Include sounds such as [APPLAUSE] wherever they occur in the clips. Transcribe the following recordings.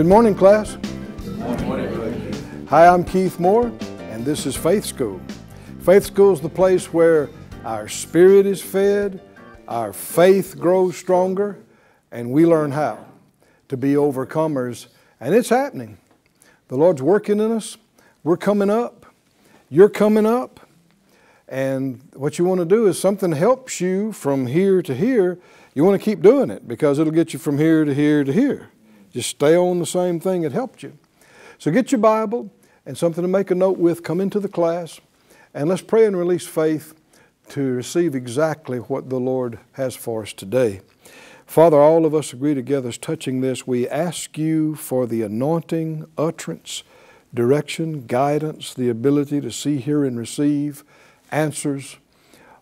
Good morning, class. Hi, I'm Keith Moore, and this is Faith School. Faith School is the place where our spirit is fed, our faith grows stronger, and we learn how to be overcomers. And it's happening. The Lord's working in us. We're coming up. You're coming up. And what you want to do is something helps you from here to here. You want to keep doing it because it'll get you from here to here to here. Just stay on the same thing that helped you. So get your Bible and something to make a note with. Come into the class and let's pray and release faith to receive exactly what the Lord has for us today. Father, all of us agree together as touching this. We ask you for the anointing, utterance, direction, guidance, the ability to see, hear, and receive answers.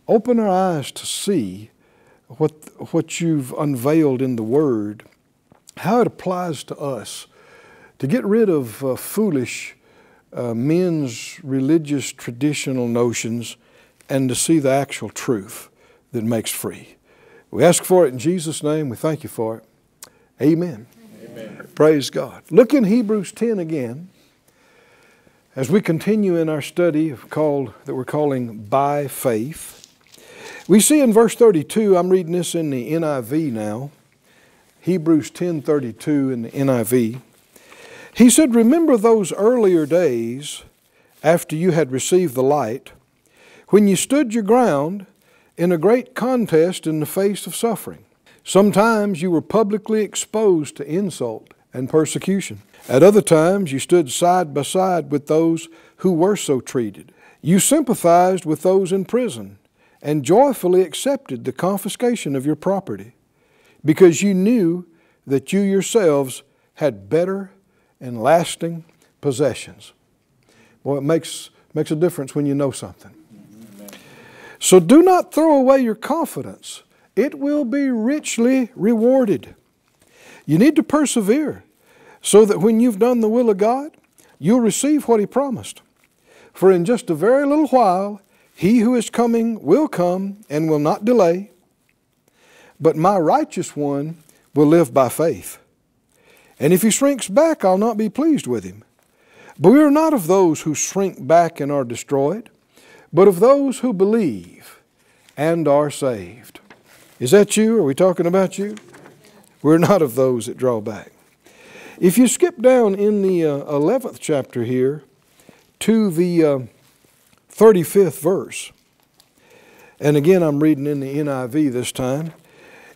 Open our eyes to see what, what you've unveiled in the Word how it applies to us to get rid of uh, foolish uh, men's religious traditional notions and to see the actual truth that makes free. We ask for it in Jesus' name. We thank you for it. Amen. Amen. Praise God. Look in Hebrews 10 again as we continue in our study called that we're calling by faith. We see in verse 32, I'm reading this in the NIV now. Hebrews 10:32 in the NIV. He said, "Remember those earlier days after you had received the light, when you stood your ground in a great contest in the face of suffering. Sometimes you were publicly exposed to insult and persecution. At other times you stood side by side with those who were so treated. You sympathized with those in prison and joyfully accepted the confiscation of your property because you knew that you yourselves had better and lasting possessions. Boy, it makes, makes a difference when you know something. So do not throw away your confidence. It will be richly rewarded. You need to persevere so that when you've done the will of God, you'll receive what He promised. For in just a very little while, He who is coming will come and will not delay. But my righteous one will live by faith. And if he shrinks back, I'll not be pleased with him. But we are not of those who shrink back and are destroyed, but of those who believe and are saved. Is that you? Are we talking about you? We're not of those that draw back. If you skip down in the uh, 11th chapter here to the uh, 35th verse, and again I'm reading in the NIV this time.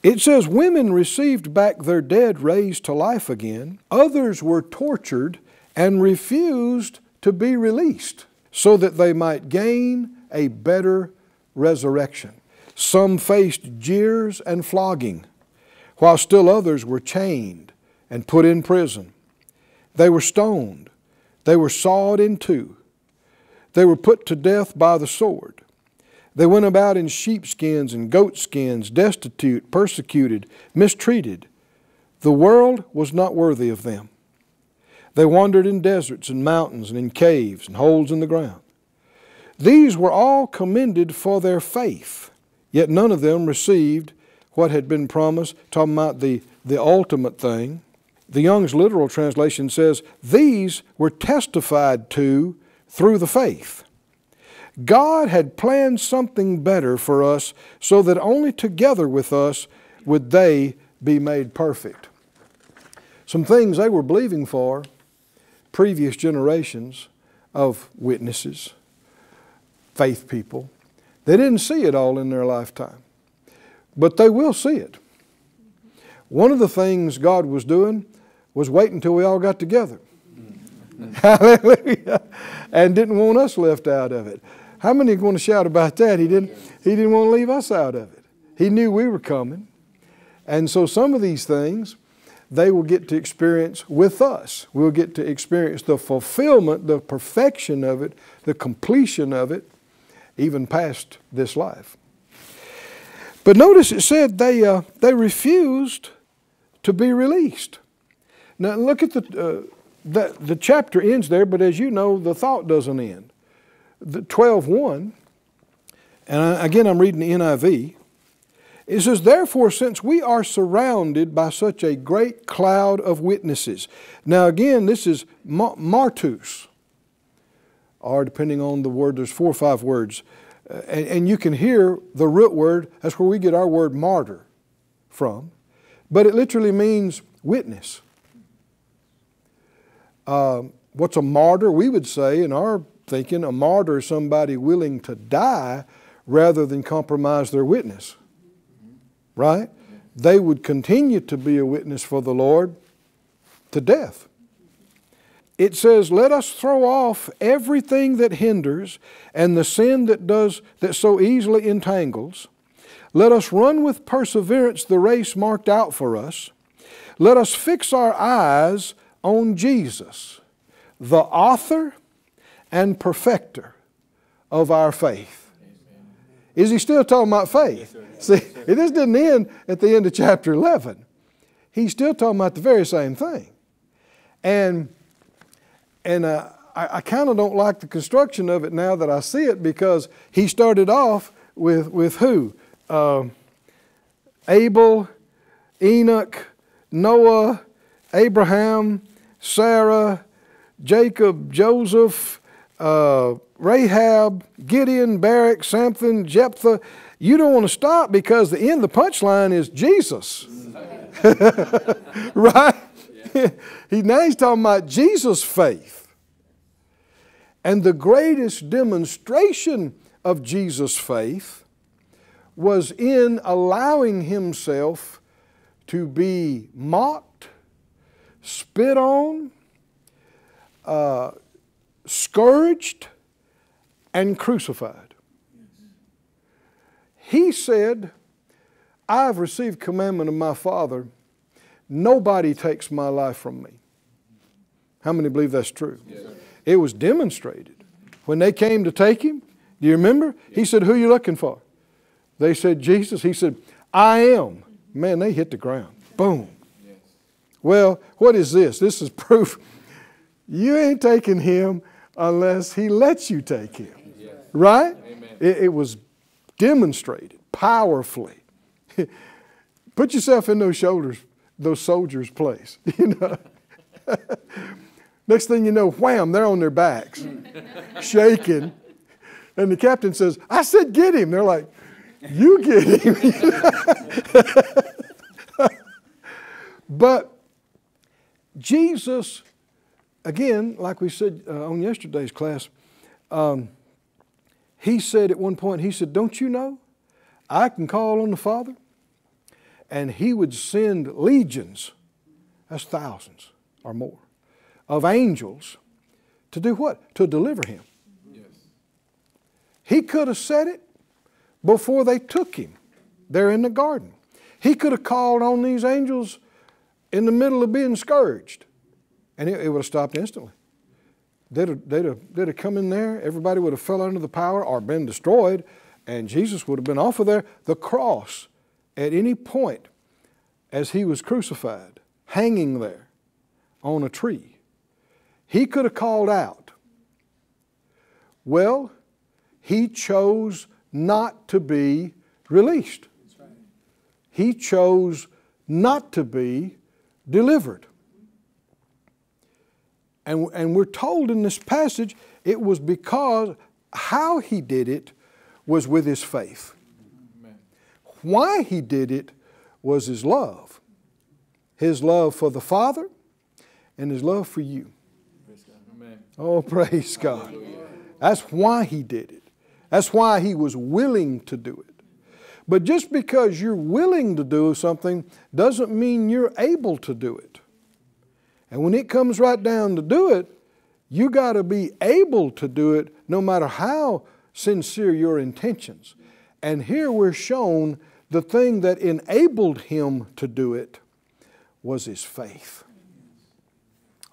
It says, Women received back their dead raised to life again. Others were tortured and refused to be released so that they might gain a better resurrection. Some faced jeers and flogging, while still others were chained and put in prison. They were stoned. They were sawed in two. They were put to death by the sword. They went about in sheepskins and goatskins, destitute, persecuted, mistreated. The world was not worthy of them. They wandered in deserts and mountains and in caves and holes in the ground. These were all commended for their faith, yet none of them received what had been promised, talking about the, the ultimate thing. The Young's literal translation says, These were testified to through the faith. God had planned something better for us so that only together with us would they be made perfect. Some things they were believing for, previous generations of witnesses, faith people, they didn't see it all in their lifetime, but they will see it. One of the things God was doing was waiting until we all got together. [LAUGHS] Hallelujah. And didn't want us left out of it. How many are going to shout about that? He didn't, he didn't want to leave us out of it. He knew we were coming. And so some of these things they will get to experience with us. We'll get to experience the fulfillment, the perfection of it, the completion of it, even past this life. But notice it said they, uh, they refused to be released. Now look at the, uh, the, the chapter ends there, but as you know, the thought doesn't end the 12.1, and again I'm reading the NIV, It says, Therefore, since we are surrounded by such a great cloud of witnesses. Now, again, this is martus, or depending on the word, there's four or five words. Uh, and, and you can hear the root word, that's where we get our word martyr from. But it literally means witness. Uh, what's a martyr? We would say, in our thinking, a martyr is somebody willing to die rather than compromise their witness. Right? They would continue to be a witness for the Lord to death. It says, Let us throw off everything that hinders and the sin that does that so easily entangles. Let us run with perseverance the race marked out for us. Let us fix our eyes on Jesus, the author and perfecter of our faith. Is he still talking about faith? See, it just didn't end at the end of chapter 11. He's still talking about the very same thing. And, and uh, I, I kind of don't like the construction of it now that I see it because he started off with, with who? Uh, Abel, Enoch, Noah, Abraham, Sarah, Jacob, Joseph, uh, Rahab, Gideon, Barak, Samson, Jephthah. You don't want to stop because the end, the punchline is Jesus. [LAUGHS] right? [LAUGHS] he, now he's talking about Jesus' faith. And the greatest demonstration of Jesus' faith was in allowing himself to be mocked, spit on, uh, scourged, and crucified. He said, I have received commandment of my Father. Nobody takes my life from me. How many believe that's true? Yes. It was demonstrated. When they came to take him, do you remember? He said, Who are you looking for? They said, Jesus. He said, I am. Man, they hit the ground. Boom. Yes. Well, what is this? This is [LAUGHS] proof you ain't taking him unless he lets you take him. Yes. Right? It, it, was demonstrated powerfully. [LAUGHS] Put yourself in those shoulders, those soldiers' place. [LAUGHS] You know. [LAUGHS] Next thing you know, wham, they're on their backs, shaking. And the captain says, I said get him. They're like, you get him. but Jesus again, like we said uh, on yesterday's class, um, he said at one point, he said, Don't you know? I can call on the Father, and he would send legions, that's thousands or more, of angels to do what? To deliver him. Yes. He could have said it before they took him there in the garden. He could have called on these angels in the middle of being scourged and it, it would have stopped instantly. They'd have, they'd, have, they'd have come in there, everybody would have fell under the power or been destroyed, and Jesus would have been off of there. The cross, at any point as he was crucified, hanging there on a tree, he could have called out. Well, he chose not to be released. He chose not to be delivered. And, and we're told in this passage it was because how he did it was with his faith. Amen. Why he did it was his love. His love for the Father and his love for you. Amen. Oh, praise God. Hallelujah. That's why he did it. That's why he was willing to do it. But just because you're willing to do something doesn't mean you're able to do it. And when it comes right down to do it, you got to be able to do it no matter how sincere your intentions. And here we're shown the thing that enabled him to do it was his faith.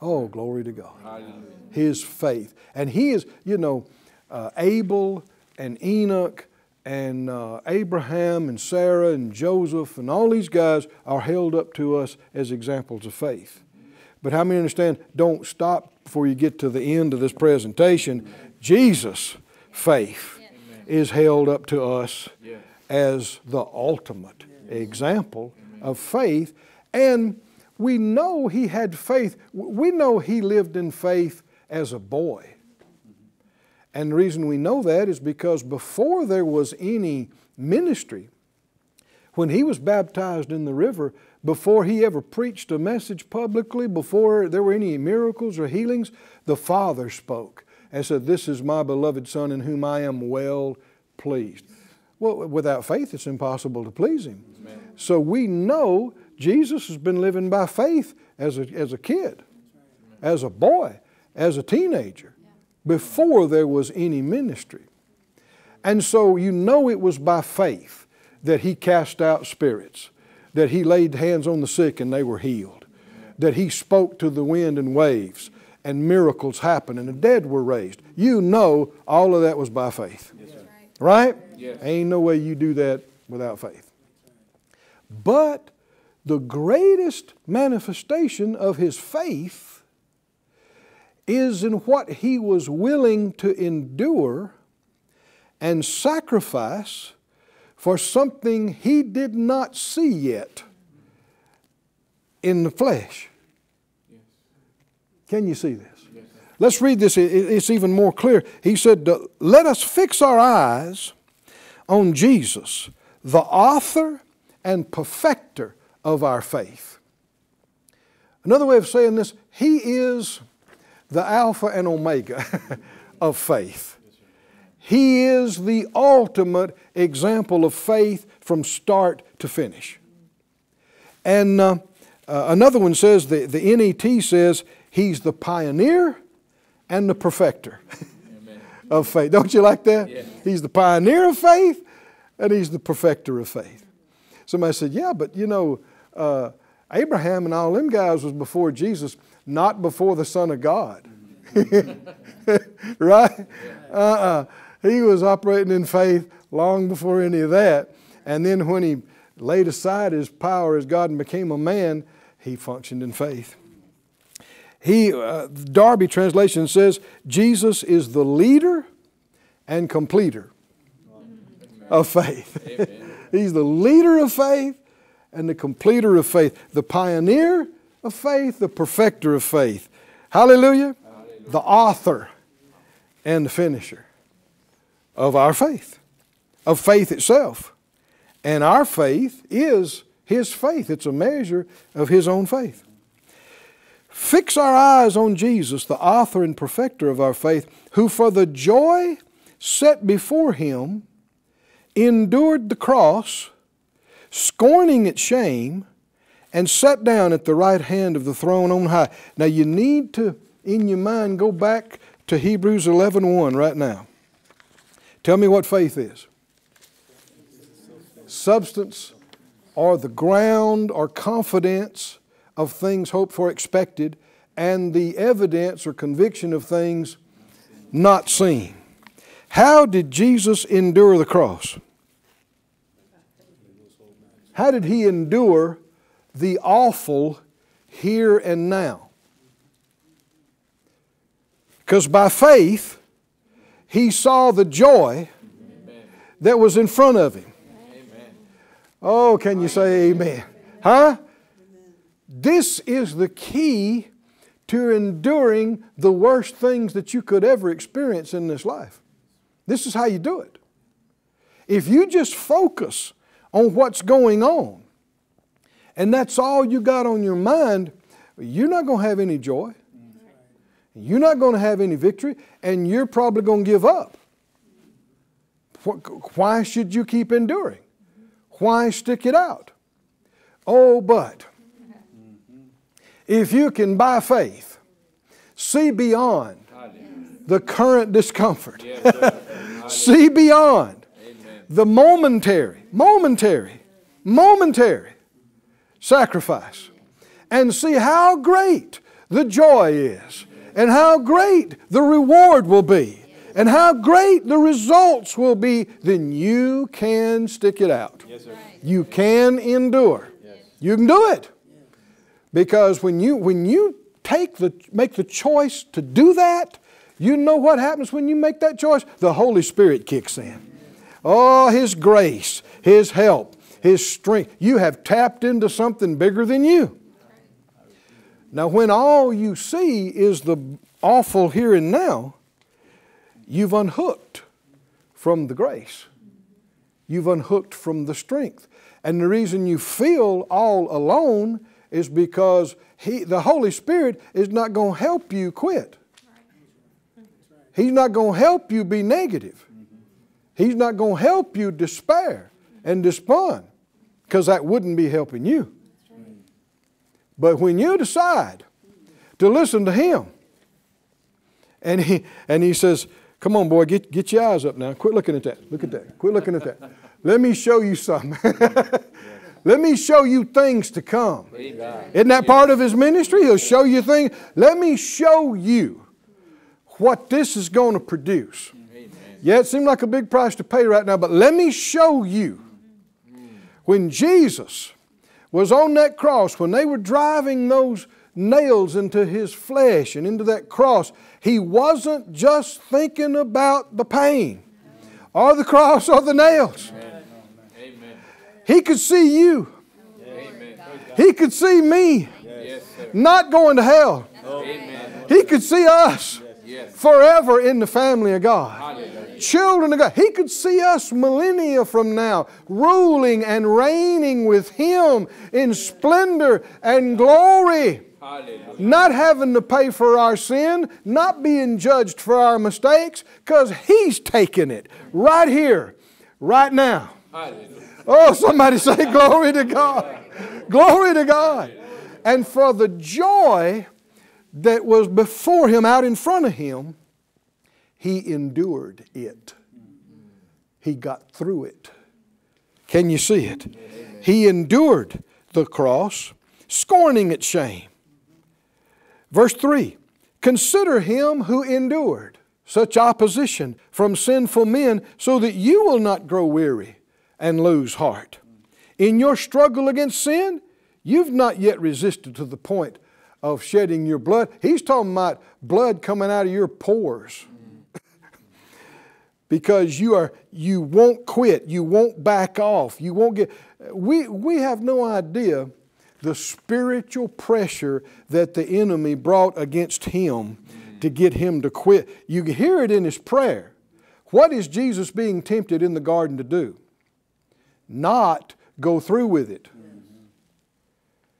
Oh, glory to God. His faith. And he is, you know, uh, Abel and Enoch and uh, Abraham and Sarah and Joseph and all these guys are held up to us as examples of faith. But how many understand? Don't stop before you get to the end of this presentation. Jesus' faith is held up to us as the ultimate example of faith. And we know he had faith. We know he lived in faith as a boy. And the reason we know that is because before there was any ministry, when he was baptized in the river, before he ever preached a message publicly, before there were any miracles or healings, the Father spoke and said, This is my beloved Son in whom I am well pleased. Well, without faith, it's impossible to please Him. Amen. So we know Jesus has been living by faith as a, as a kid, as a boy, as a teenager, before there was any ministry. And so you know it was by faith that He cast out spirits, that He laid hands on the sick and they were healed, that He spoke to the wind and waves and miracles happened and the dead were raised. You know all of that was by faith. Yes, right? Yes. Ain't no way you do that without faith. But the greatest manifestation of his faith is in what he was willing to endure and sacrifice for something he did not see yet in the flesh. Can you see this? Let's read this, it's even more clear. He said, Let us fix our eyes on Jesus, the author and perfecter of our faith. Another way of saying this, He is the Alpha and Omega [LAUGHS] of faith. He is the ultimate example of faith from start to finish. And uh, uh, another one says, the, the NET says, He's the pioneer and the perfecter of faith. Don't you like that? Yeah. He's the pioneer of faith and he's the perfecter of faith. Somebody said, Yeah, but you know, uh, Abraham and all them guys was before Jesus, not before the Son of God. [LAUGHS] right? Uh-uh. He was operating in faith long before any of that. And then when he laid aside his power as God and became a man, he functioned in faith. He, uh, Darby translation says, Jesus is the leader and completer of faith. [LAUGHS] He's the leader of faith and the completer of faith, the pioneer of faith, the perfecter of faith. Hallelujah. Hallelujah. The author and the finisher of our faith, of faith itself. And our faith is His faith, it's a measure of His own faith. Fix our eyes on Jesus, the author and perfecter of our faith, who for the joy set before him endured the cross, scorning its shame, and sat down at the right hand of the throne on high. Now you need to, in your mind, go back to Hebrews 11.1 right now. Tell me what faith is. Substance or the ground or confidence of things hoped for, expected, and the evidence or conviction of things not seen. How did Jesus endure the cross? How did he endure the awful here and now? Because by faith, he saw the joy that was in front of him. Oh, can you say amen? Huh? This is the key to enduring the worst things that you could ever experience in this life. This is how you do it. If you just focus on what's going on, and that's all you got on your mind, you're not going to have any joy. You're not going to have any victory, and you're probably going to give up. Why should you keep enduring? Why stick it out? Oh, but if you can, by faith, see beyond the current discomfort, [LAUGHS] see beyond the momentary, momentary, momentary sacrifice, and see how great the joy is, and how great the reward will be, and how great the results will be, then you can stick it out. You can endure. You can do it. Because when you, when you take the, make the choice to do that, you know what happens when you make that choice? The Holy Spirit kicks in. Oh, His grace, His help, His strength. You have tapped into something bigger than you. Now, when all you see is the awful here and now, you've unhooked from the grace. You've unhooked from the strength. And the reason you feel all alone is because he, the Holy Spirit is not going to help you quit. He's not going to help you be negative. He's not going to help you despair and despond because that wouldn't be helping you. But when you decide to listen to Him, and He, and he says, Come on, boy, get, get your eyes up now. Quit looking at that. Look at that. Quit looking at that. Let me show you something. [LAUGHS] Let me show you things to come. Amen. Isn't that part of his ministry? He'll show you things. Let me show you what this is going to produce. Amen. Yeah, it seemed like a big price to pay right now, but let me show you. Mm. When Jesus was on that cross, when they were driving those nails into his flesh and into that cross, he wasn't just thinking about the pain or the cross or the nails. Amen. He could see you. Amen. He could see me not going to hell. He could see us forever in the family of God. Children of God. He could see us millennia from now, ruling and reigning with Him in splendor and glory. Not having to pay for our sin, not being judged for our mistakes, because He's taking it right here, right now. Oh, somebody say, Glory to God. Glory to God. And for the joy that was before him, out in front of him, he endured it. He got through it. Can you see it? He endured the cross, scorning its shame. Verse 3 Consider him who endured such opposition from sinful men so that you will not grow weary and lose heart. In your struggle against sin, you've not yet resisted to the point of shedding your blood. He's talking about blood coming out of your pores. [LAUGHS] because you are you won't quit, you won't back off, you won't get we we have no idea the spiritual pressure that the enemy brought against him to get him to quit. You hear it in his prayer. What is Jesus being tempted in the garden to do? Not go through with it.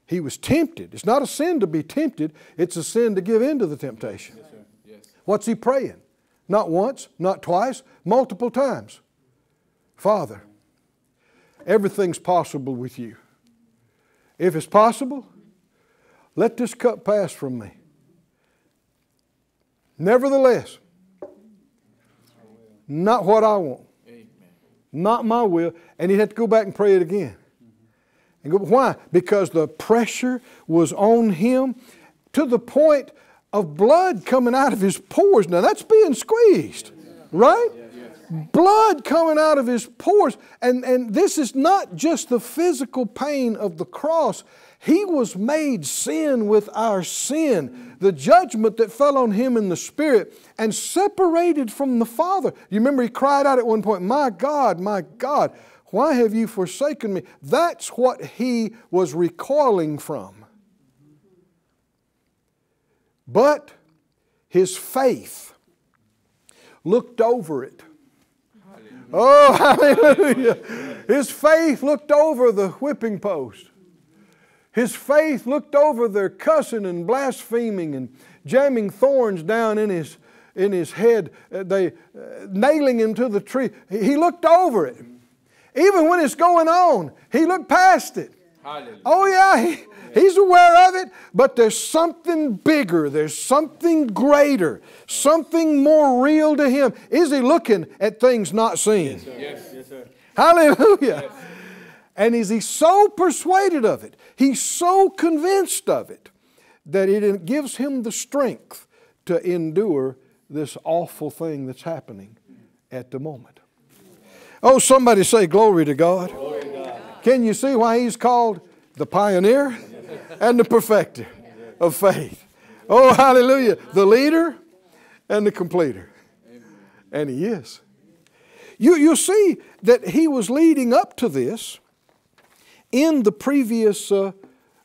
He was tempted. It's not a sin to be tempted, it's a sin to give in to the temptation. Yes, yes. What's he praying? Not once, not twice, multiple times. Father, everything's possible with you. If it's possible, let this cup pass from me. Nevertheless, not what I want, Amen. not my will. And he had to go back and pray it again. And why? Because the pressure was on him to the point of blood coming out of his pores. Now that's being squeezed, right? Blood coming out of his pores. And, and this is not just the physical pain of the cross. He was made sin with our sin, the judgment that fell on him in the spirit, and separated from the Father. You remember he cried out at one point, My God, my God, why have you forsaken me? That's what he was recoiling from. But his faith looked over it. Oh, [LAUGHS] hallelujah. His faith looked over the whipping post. His faith looked over their cussing and blaspheming and jamming thorns down in his, in his head, they uh, nailing him to the tree. He looked over it. Even when it's going on, he looked past it. Hallelujah. Oh, yeah, he, he's aware of it, but there's something bigger, there's something greater, something more real to him. Is he looking at things not seen? Yes, yes. yes sir. Hallelujah. Yes. And is he so persuaded of it, he's so convinced of it, that it gives him the strength to endure this awful thing that's happening at the moment. Oh, somebody say glory to God. Glory to God. Can you see why he's called the pioneer and the perfecter of faith? Oh, hallelujah. The leader and the completer. And he is. You, you'll see that he was leading up to this in the previous uh,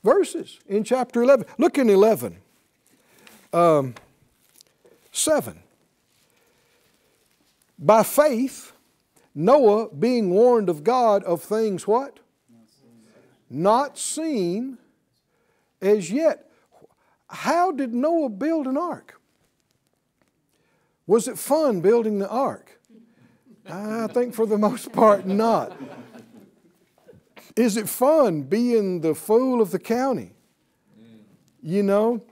verses in chapter 11. Look in 11. Um, 7. By faith, Noah, being warned of God of things what? Not seen as yet. How did Noah build an ark? Was it fun building the ark? I think for the most part, not. Is it fun being the fool of the county? You know,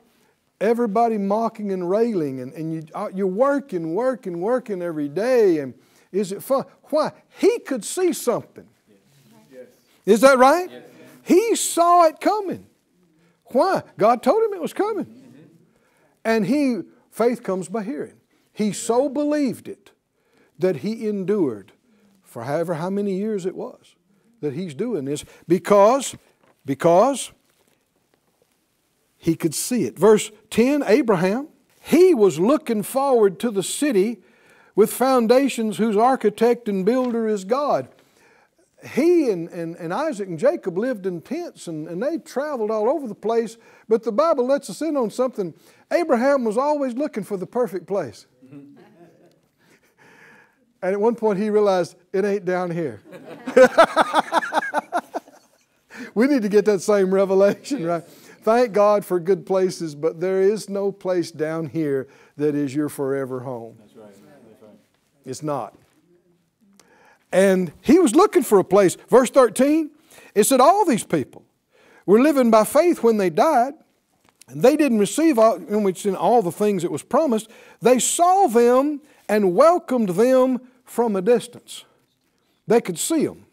everybody mocking and railing, and, and you, uh, you're working, working, working every day, and is it fun? Why? He could see something. Yes. Is that right? Yes. He saw it coming. Why? God told him it was coming. Mm-hmm. And he, faith comes by hearing. He so believed it that he endured for however how many years it was that he's doing this because, because he could see it. Verse 10 Abraham, he was looking forward to the city with foundations whose architect and builder is God. He and, and, and Isaac and Jacob lived in tents and, and they traveled all over the place, but the Bible lets us in on something. Abraham was always looking for the perfect place. [LAUGHS] And at one point he realized it ain't down here. [LAUGHS] we need to get that same revelation, right? Thank God for good places, but there is no place down here that is your forever home. That's right. That's right. It's not. And he was looking for a place. Verse 13, it said, All these people were living by faith when they died, and they didn't receive all, which in all the things that was promised. They saw them and welcomed them from a distance. They could see them,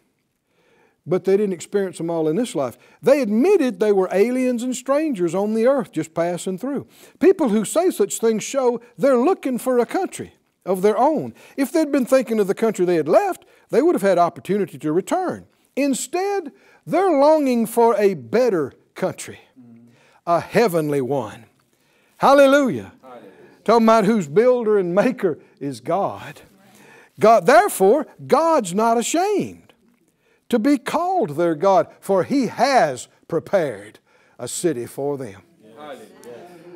but they didn't experience them all in this life. They admitted they were aliens and strangers on the earth just passing through. People who say such things show they're looking for a country of their own. If they'd been thinking of the country they had left, they would have had opportunity to return. Instead, they're longing for a better country, a heavenly one. Hallelujah. Hallelujah. Talking about whose builder and maker is God. God, therefore, God's not ashamed to be called their God, for He has prepared a city for them.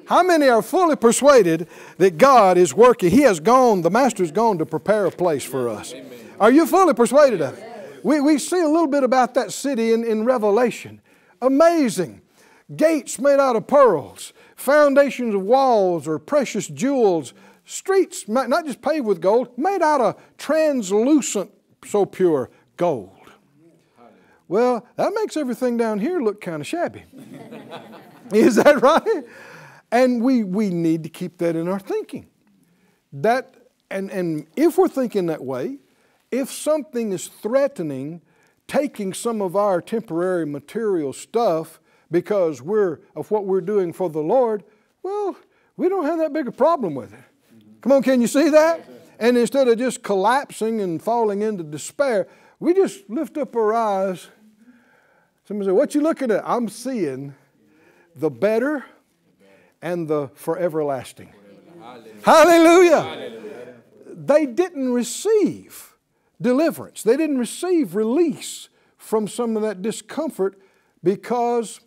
How many are fully persuaded that God is working? He has gone, the Master's gone to prepare a place for us. Are you fully persuaded of it? We, we see a little bit about that city in, in Revelation. Amazing. Gates made out of pearls, foundations of walls or precious jewels, streets, not just paved with gold, made out of translucent, so pure gold. Well, that makes everything down here look kind of shabby. [LAUGHS] Is that right? And we, we need to keep that in our thinking. That, and, and if we're thinking that way, if something is threatening taking some of our temporary material stuff because we're of what we're doing for the Lord, well, we don't have that big a problem with it. Come on, can you see that? And instead of just collapsing and falling into despair, we just lift up our eyes. Somebody say, What you looking at? I'm seeing the better and the for everlasting. Hallelujah. Hallelujah. They didn't receive deliverance, they didn't receive release from some of that discomfort because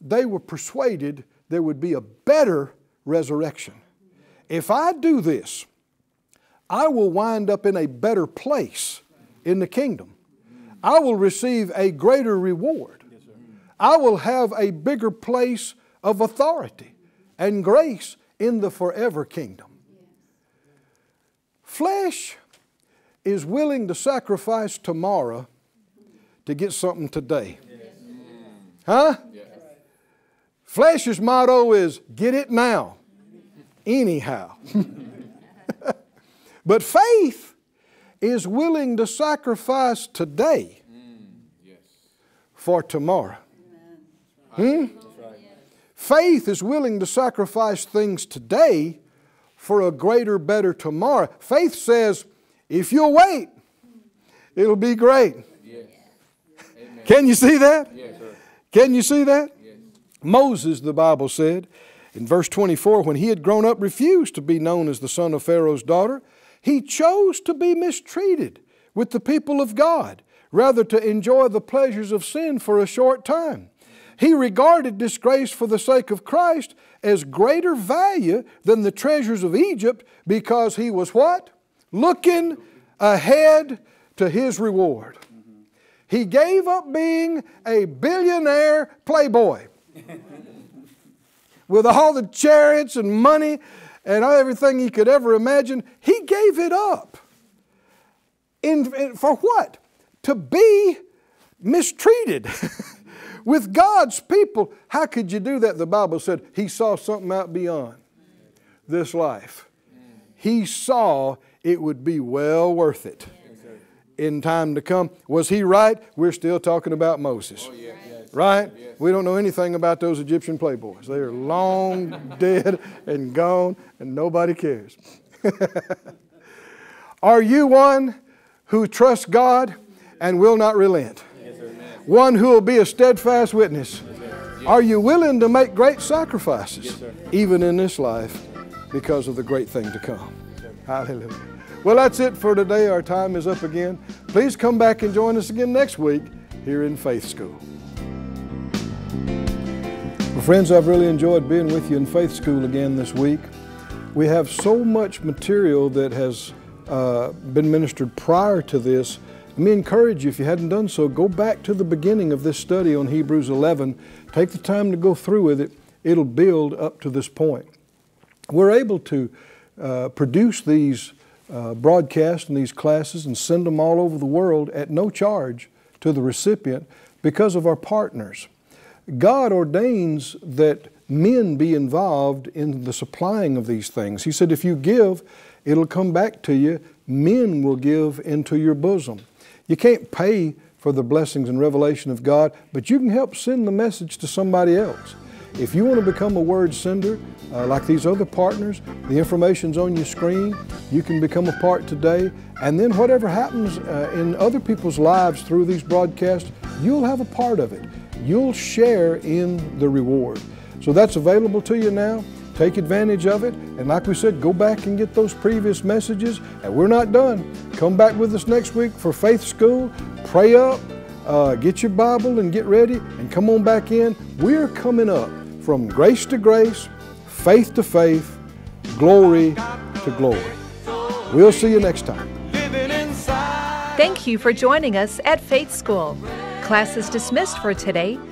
they were persuaded there would be a better resurrection if I do this, I will wind up in a better place in the kingdom. I will receive a greater reward. I will have a bigger place of authority and grace in the forever kingdom. Flesh is willing to sacrifice tomorrow to get something today. Huh? Flesh's motto is get it now anyhow. [LAUGHS] but faith is willing to sacrifice today for tomorrow. Hmm? Faith is willing to sacrifice things today for a greater, better tomorrow. Faith says, if you'll wait, it'll be great. Yes. Can you see that? Yes, Can you see that? Yes. Moses, the Bible said, in verse 24, when he had grown up, refused to be known as the son of Pharaoh's daughter. He chose to be mistreated with the people of God, rather to enjoy the pleasures of sin for a short time. He regarded disgrace for the sake of Christ as greater value than the treasures of Egypt because he was what? Looking ahead to his reward. He gave up being a billionaire playboy with all the chariots and money and everything he could ever imagine. He gave it up. In, in for what? To be mistreated [LAUGHS] with God's people. How could you do that? The Bible said he saw something out beyond this life. He saw it would be well worth it in time to come. Was he right? We're still talking about Moses. Oh, yeah. yes. Right? Yes. We don't know anything about those Egyptian playboys. They are long [LAUGHS] dead and gone, and nobody cares. [LAUGHS] are you one who trusts God and will not relent? One who will be a steadfast witness? Are you willing to make great sacrifices, even in this life, because of the great thing to come? Hallelujah. Well, that's it for today. Our time is up again. Please come back and join us again next week here in Faith School. Well, friends, I've really enjoyed being with you in Faith School again this week. We have so much material that has uh, been ministered prior to this. Me encourage you, if you hadn't done so, go back to the beginning of this study on Hebrews 11. Take the time to go through with it. It'll build up to this point. We're able to uh, produce these uh, broadcast in these classes and send them all over the world at no charge to the recipient because of our partners. God ordains that men be involved in the supplying of these things. He said, if you give, it'll come back to you. Men will give into your bosom. You can't pay for the blessings and revelation of God, but you can help send the message to somebody else. If you want to become a word sender, uh, like these other partners, the information's on your screen. You can become a part today. And then whatever happens uh, in other people's lives through these broadcasts, you'll have a part of it. You'll share in the reward. So that's available to you now. Take advantage of it. And like we said, go back and get those previous messages. And we're not done. Come back with us next week for Faith School. Pray up, uh, get your Bible and get ready, and come on back in. We're coming up from grace to grace, faith to faith, glory to glory. We'll see you next time. Thank you for joining us at Faith School. Class is dismissed for today,